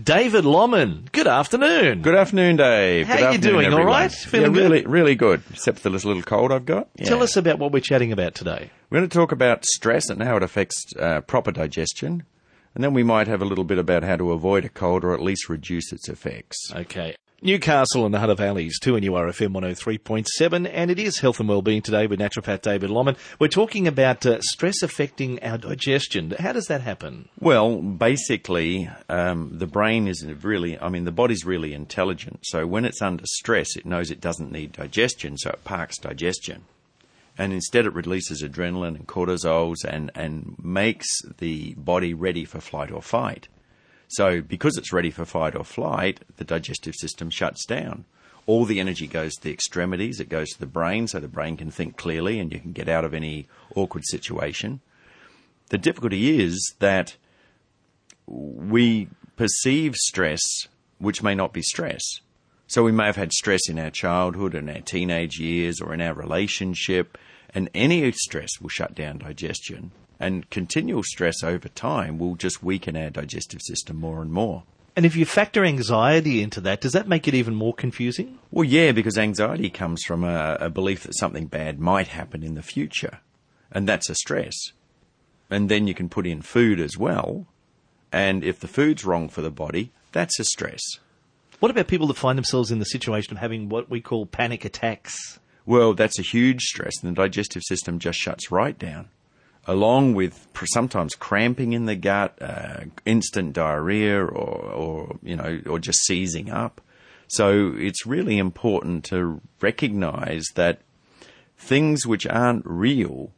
David Lommen. Good afternoon. Good afternoon, Dave. How Good are you doing? All everyone. right? Feeling yeah, good? really, really good. Except for this little cold I've got. Tell us about what we're chatting about today. We're going to talk about stress and how it affects uh, proper digestion, and then we might have a little bit about how to avoid a cold or at least reduce its effects. Okay. Newcastle and the Hunter Valleys, 2NURFM 103.7, and it is Health and Wellbeing today with naturopath David Lommen. We're talking about uh, stress affecting our digestion. How does that happen? Well, basically, um, the brain is really, I mean, the body's really intelligent. So when it's under stress, it knows it doesn't need digestion, so it parks digestion. And instead, it releases adrenaline and cortisols and, and makes the body ready for flight or fight. So, because it's ready for fight or flight, the digestive system shuts down. All the energy goes to the extremities, it goes to the brain, so the brain can think clearly and you can get out of any awkward situation. The difficulty is that we perceive stress which may not be stress. So we may have had stress in our childhood, in our teenage years, or in our relationship, and any stress will shut down digestion. And continual stress over time will just weaken our digestive system more and more. And if you factor anxiety into that, does that make it even more confusing? Well, yeah, because anxiety comes from a, a belief that something bad might happen in the future, and that's a stress. And then you can put in food as well, and if the food's wrong for the body, that's a stress. What about people that find themselves in the situation of having what we call panic attacks? Well, that's a huge stress, and the digestive system just shuts right down, along with sometimes cramping in the gut, uh, instant diarrhea, or, or you know, or just seizing up. So it's really important to recognise that things which aren't real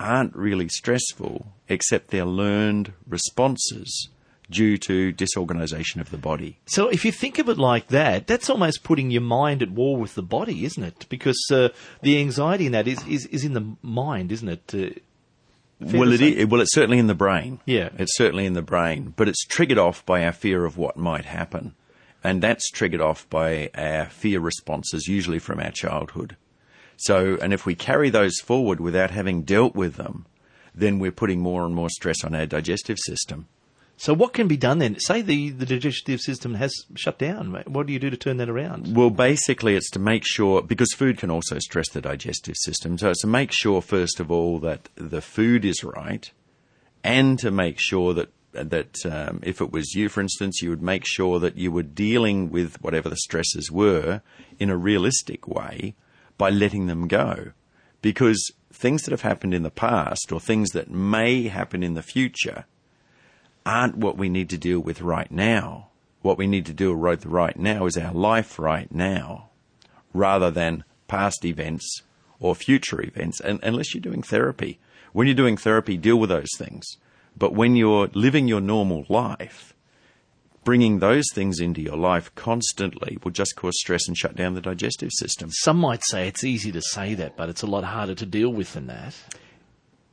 aren't really stressful, except they're learned responses due to disorganisation of the body. So if you think of it like that, that's almost putting your mind at war with the body, isn't it? Because uh, the anxiety in that is, is, is in the mind, isn't it? Uh, well, it well, it's certainly in the brain. Yeah. It's certainly in the brain, but it's triggered off by our fear of what might happen. And that's triggered off by our fear responses, usually from our childhood. So, and if we carry those forward without having dealt with them, then we're putting more and more stress on our digestive system. So what can be done then? Say the, the digestive system has shut down. What do you do to turn that around? Well, basically, it's to make sure because food can also stress the digestive system. So it's to make sure, first of all, that the food is right, and to make sure that that um, if it was you, for instance, you would make sure that you were dealing with whatever the stresses were in a realistic way by letting them go, because things that have happened in the past or things that may happen in the future aren't what we need to deal with right now. What we need to deal with right now is our life right now, rather than past events or future events, and, unless you're doing therapy. When you're doing therapy, deal with those things. But when you're living your normal life, bringing those things into your life constantly will just cause stress and shut down the digestive system. Some might say it's easy to say that, but it's a lot harder to deal with than that.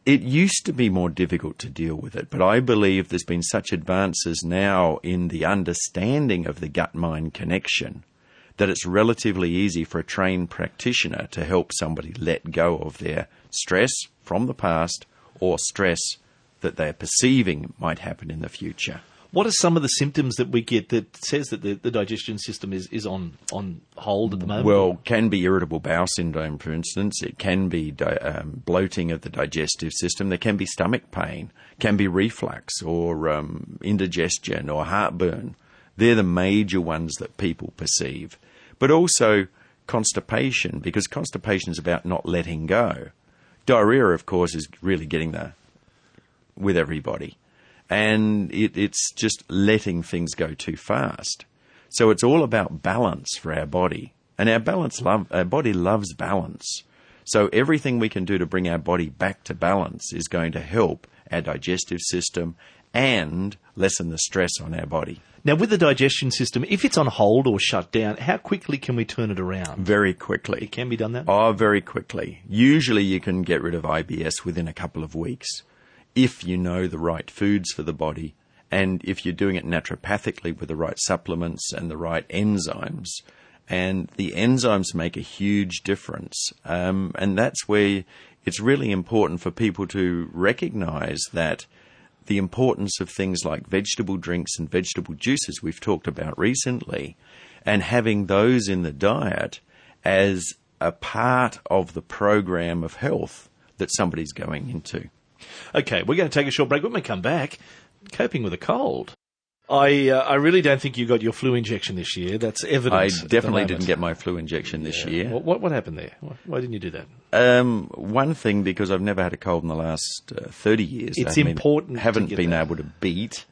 It used to be more difficult to deal with it, but I believe there's been such advances now in the understanding of the gut mind connection that it's relatively easy for a trained practitioner to help somebody let go of their stress from the past or stress that they're perceiving might happen in the future. What are some of the symptoms that we get that says that the, the digestion system is, is on, on hold at the moment? Well, can be irritable bowel syndrome, for instance. It can be di- um, bloating of the digestive system. There can be stomach pain, can be reflux or um, indigestion or heartburn. They're the major ones that people perceive. But also constipation, because constipation is about not letting go. Diarrhea, of course, is really getting there with everybody. And it, it's just letting things go too fast. So it's all about balance for our body. And our balance love, our body loves balance. So everything we can do to bring our body back to balance is going to help our digestive system and lessen the stress on our body now, with the digestion system, if it's on hold or shut down, how quickly can we turn it around? very quickly. It can be done that? Oh, very quickly. Usually you can get rid of IBS within a couple of weeks if you know the right foods for the body and if you're doing it naturopathically with the right supplements and the right enzymes. And the enzymes make a huge difference. Um, and that's where it's really important for people to recognize that the importance of things like vegetable drinks and vegetable juices we've talked about recently, and having those in the diet as a part of the program of health that somebody's going into. Okay, we're going to take a short break. When we come back, coping with a cold. I uh, I really don't think you got your flu injection this year. That's evident. I definitely didn't get my flu injection this Yeah. year. What, what what happened there? Why- didn't you do that? Um, one thing, because I've never had a cold in the last uh, 30 years. It's I haven't important Haven't been that. able to beat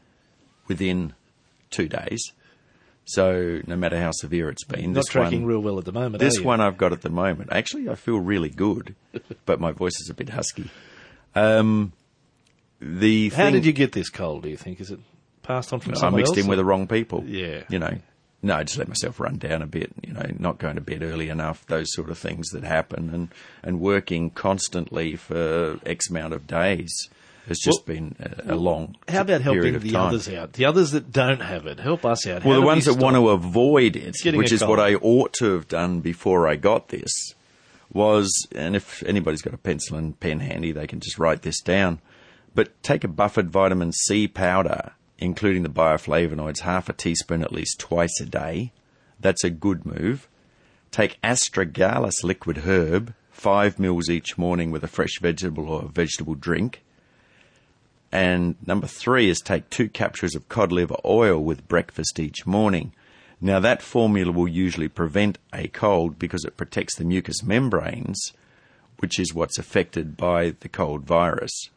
within two days. So no matter how severe it's been, Not this tracking one, real well at the moment. this one I've got at the moment. Actually, I feel really good, but my voice is a bit husky. Um, the How thing, did you get this cold? Do you think is it passed on from I someone mixed else? in with the wrong people. Yeah. You know, no, I just let myself run down a bit, you know, not going to bed early enough, those sort of things that happen, and, and working constantly for X amount of days has just been a, a long How about period helping of the time. others out? The others that don't have it, help us out. How Well, the we ones that stop- want to avoid it, Getting which a is what cold. I ought to have done before I got this, was, and if anybody's got a pencil and pen handy, they can just write this down. But take a buffered vitamin C powder, including the bioflavonoids, half a teaspoon at least twice a day. That's a good move. Take astragalus liquid herb, five mils each morning with a fresh vegetable or vegetable drink. And number three is take two capsules of cod liver oil with breakfast each morning. Now, that formula will usually prevent a cold because it protects the mucous membranes, which is what's affected by the cold virus.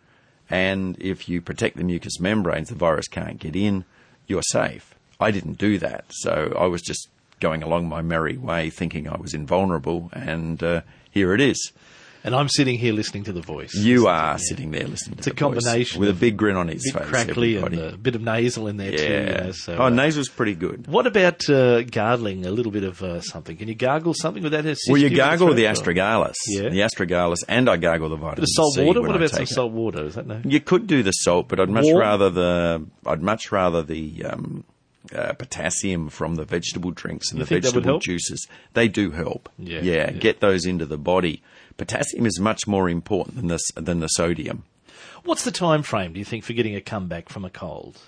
And if you protect the mucous membranes, the virus can't get in, you're safe. I didn't do that, so I was just going along my merry way thinking I was invulnerable, and uh, here it is. And I'm sitting here listening to the voice. You are sitting there listening to It's a the voice combination with a big grin on his a bit face. crackly everybody. and a bit of nasal in there too. you know, so, oh, uh, nasal's pretty good. What about uh, gargling a little bit of uh, something? Can you gargle something with that? Well, you the gargle the throat, or- astragalus, Yeah. the astragalus, and I gargle the vitamin of salt C water. What I about some it. salt water? Is that no? You could do the salt, but I'd much Warm? rather the I'd much rather the um, uh, potassium from the vegetable drinks and You the think that would vegetable juices. They do help. Yeah, yeah, yeah. get those into the body. Potassium is much more important than this than the sodium. What's the time frame? Do you think for getting a comeback from a cold?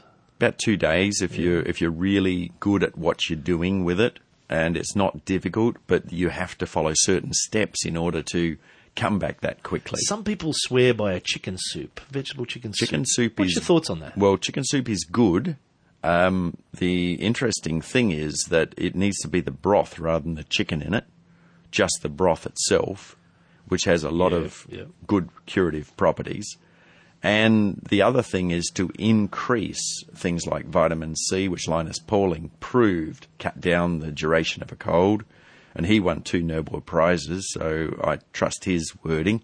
about two days if you if you're really good at what you're doing with it, and it's not difficult, but you have to follow certain steps in order to come back that quickly. Some people swear by a chicken soup, vegetable chicken soup. Chicken soup What's is your thoughts on that? Well, chicken soup is good. Um, the interesting thing is that it needs to be the broth rather than the chicken in it, just the broth itself, which has a lot Yeah, of yeah. good curative properties. And the other thing is to increase things like vitamin C, which Linus Pauling proved cut down the duration of a cold. And he won two Nobel Prizes, so I trust his wording.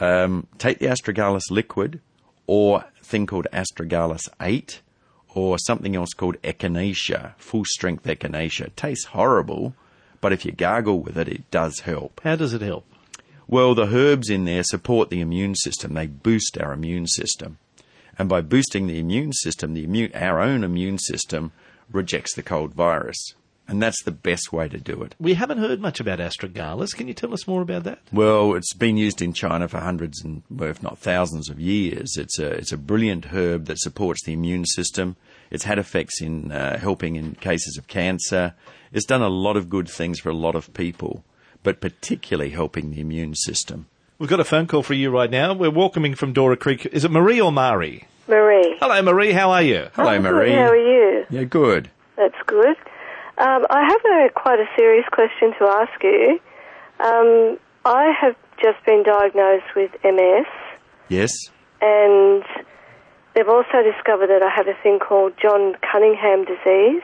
Um, take the astragalus liquid or thing called astragalus 8 or something else called echinacea, full strength echinacea. It tastes horrible, but if you gargle with it, it does help. How does it help? Well, the herbs in there support the immune system. They boost our immune system. And by boosting the immune system, the immune, our own immune system rejects the cold virus. And that's the best way to do it. We haven't heard much about astragalus. Can you tell us more about that? Well, it's been used in China for hundreds and, well, if not thousands of years. It's a, it's a brilliant herb that supports the immune system. It's had effects in uh, helping in cases of cancer. It's done a lot of good things for a lot of people, but particularly helping the immune system. We've got a phone call for you right now. We're welcoming from Dora Creek. Is it Marie or Mari? Marie. Hello, Marie. How are you? Hello, I'm good. Marie. How are you? Yeah, good. That's good. Um, I have a quite a serious question to ask you. Um, I have just been diagnosed with MS, Yes. and they've also discovered that I have a thing called John Cunningham disease,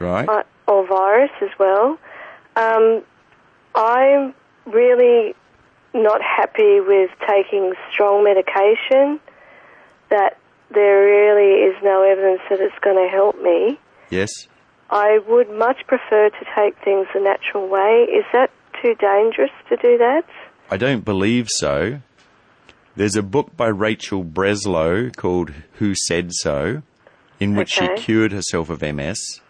Right. uh, or virus as well. Um, I'm really not happy with taking strong medication. That there really is no evidence that it's going to help me. yes. I would much prefer to take things the natural way. Is that too dangerous to do that? I don't believe so. There's a book by Rachel Breslow called Who Said So, in which Okay. she cured herself of MS.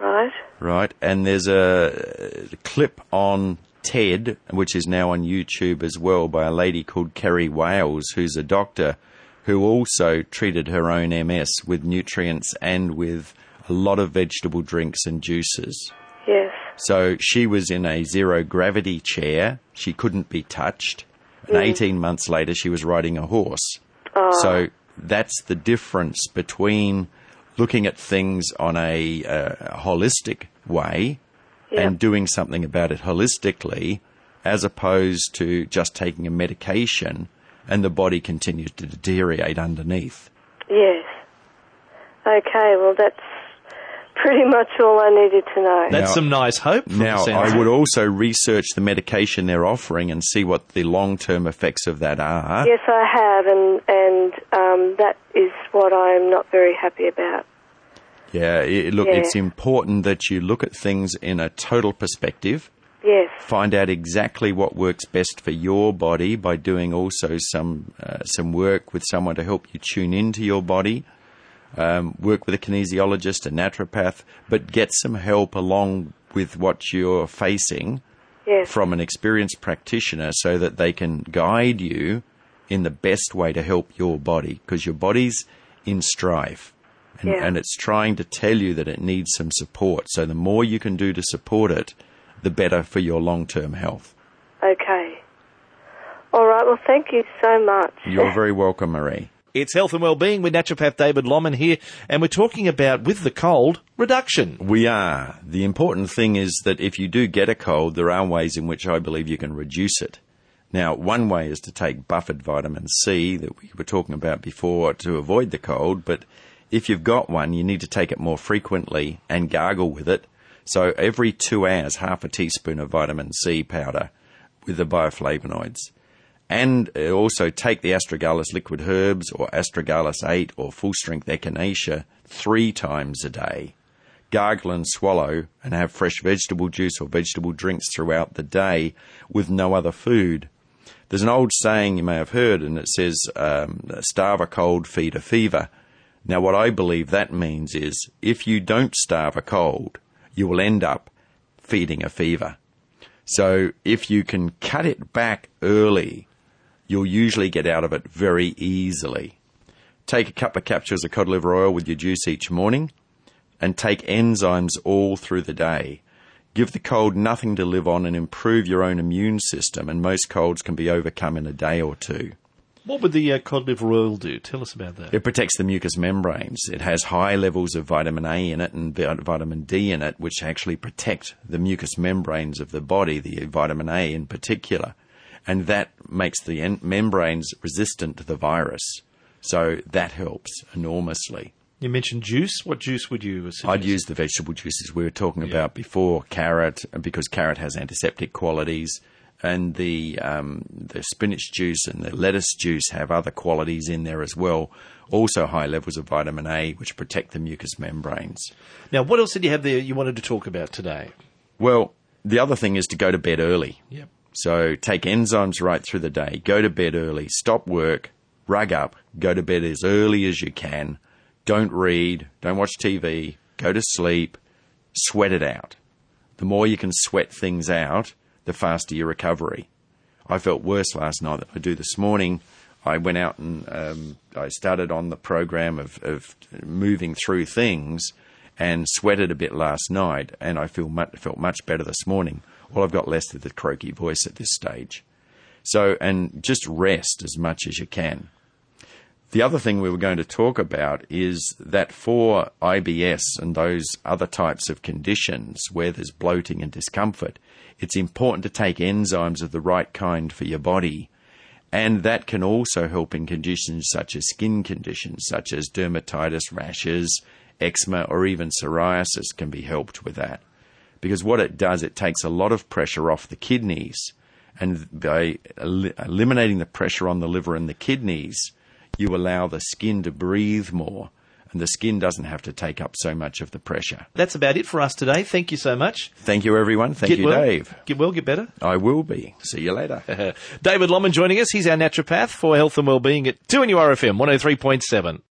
Right? right? And there's a, a clip on TED, which is now on YouTube as well, by a lady called Terry Wahls, who's a doctor who also treated her own MS with nutrients and with a lot of vegetable drinks and juices. Yes. So she was in a zero gravity chair. She couldn't be touched. And 18 months later, she was riding a horse. So that's the difference between looking at things on a uh, holistic way and doing something about it holistically as opposed to just taking a medication and the body continues to deteriorate underneath. Yes. Okay, well, that's pretty much all I needed to know. That's Now- some nice hope. from Now, the I would also research the medication they're offering and see what the long term effects of that are. yes, I have, and, and um, that is what I'm not very happy about. Yeah, it, look, Yeah. it's important that you look at things in a total perspective. Yes. Find out exactly what works best for your body by doing also some uh, some work with someone to help you tune into your body. Um, work with a kinesiologist, a naturopath, but get some help along with what you're facing Yes. from an experienced practitioner so that they can guide you in the best way to help your body because your body's in strife and, Yeah. and it's trying to tell you that it needs some support. So the more you can do to support it, the better for your long term health. Okay. All right, well, thank you so much. You're very welcome, Marie. It's health and well-being with naturopath David Lomman here, and we're talking about with the cold reduction. We are. The important thing is that if you do get a cold, there are ways in which I believe you can reduce it. Now, one way is to take buffered vitamin C that we were talking about before to avoid the cold, but if you've got one, you need to take it more frequently and gargle with it. So every two hours, half a teaspoon of vitamin C powder with the bioflavonoids. And uh, also take the astragalus liquid herbs or astragalus 8 or full strength echinacea three times a day gargle and swallow and have fresh vegetable juice or vegetable drinks throughout the day with no other food. There's an old saying you may have heard, and it says, um, starve a cold, feed a fever. Now, what I believe that means is if you don't starve a cold, you will end up feeding a fever. So, if you can cut it back early, you'll usually get out of it very easily. Take a couple of capsules of cod liver oil with your juice each morning and take enzymes all through the day. Give the cold nothing to live on and improve your own immune system, and most colds can be overcome in a day or two. What would the uh, cod liver oil do? Tell us about that. It protects the mucous membranes. It has high levels of vitamin A in it and vitamin D in it, which actually protect the mucous membranes of the body, the vitamin A in particular. And that makes the en- membranes resistant to the virus. So that helps enormously. You mentioned juice. What juice would you suggest? I'd use the vegetable juices we were talking about before, carrot, because carrot has antiseptic qualities, and the um, the spinach juice and the lettuce juice have other qualities in there as well. Also, high levels of vitamin A, which protect the mucous membranes. Now, what else did you have there you wanted to talk about today? Well, the other thing is to go to bed early. Yep. So take enzymes right through the day. Go to bed early. Stop work. Rug up. Go to bed as early as you can. Don't read. Don't watch TV. Go to sleep. Sweat it out. The more you can sweat things out, the faster your recovery. I felt worse last night than I do this morning. I went out and um, I started on the program of, of moving through things and sweated a bit last night, and I feel much, felt much better this morning. All I've got less of the croaky voice at this stage. So, and just rest as much as you can. The other thing we were going to talk about is that for IBS and those other types of conditions where there's bloating and discomfort, it's important to take enzymes of the right kind for your body. And that can also help in conditions such as skin conditions, such as dermatitis, rashes, eczema, or even psoriasis can be helped with that. Because what it does, it takes a lot of pressure off the kidneys. And by el- eliminating the pressure on the liver and the kidneys, you allow the skin to breathe more, and the skin doesn't have to take up so much of the pressure. That's about it for us today. Thank you so much. Thank you, everyone. Thank get you, well. Dave. Get well, get better. I will be. See you later. David Lomman joining us. He's our naturopath for health and well-being at 2 RFM 103.7.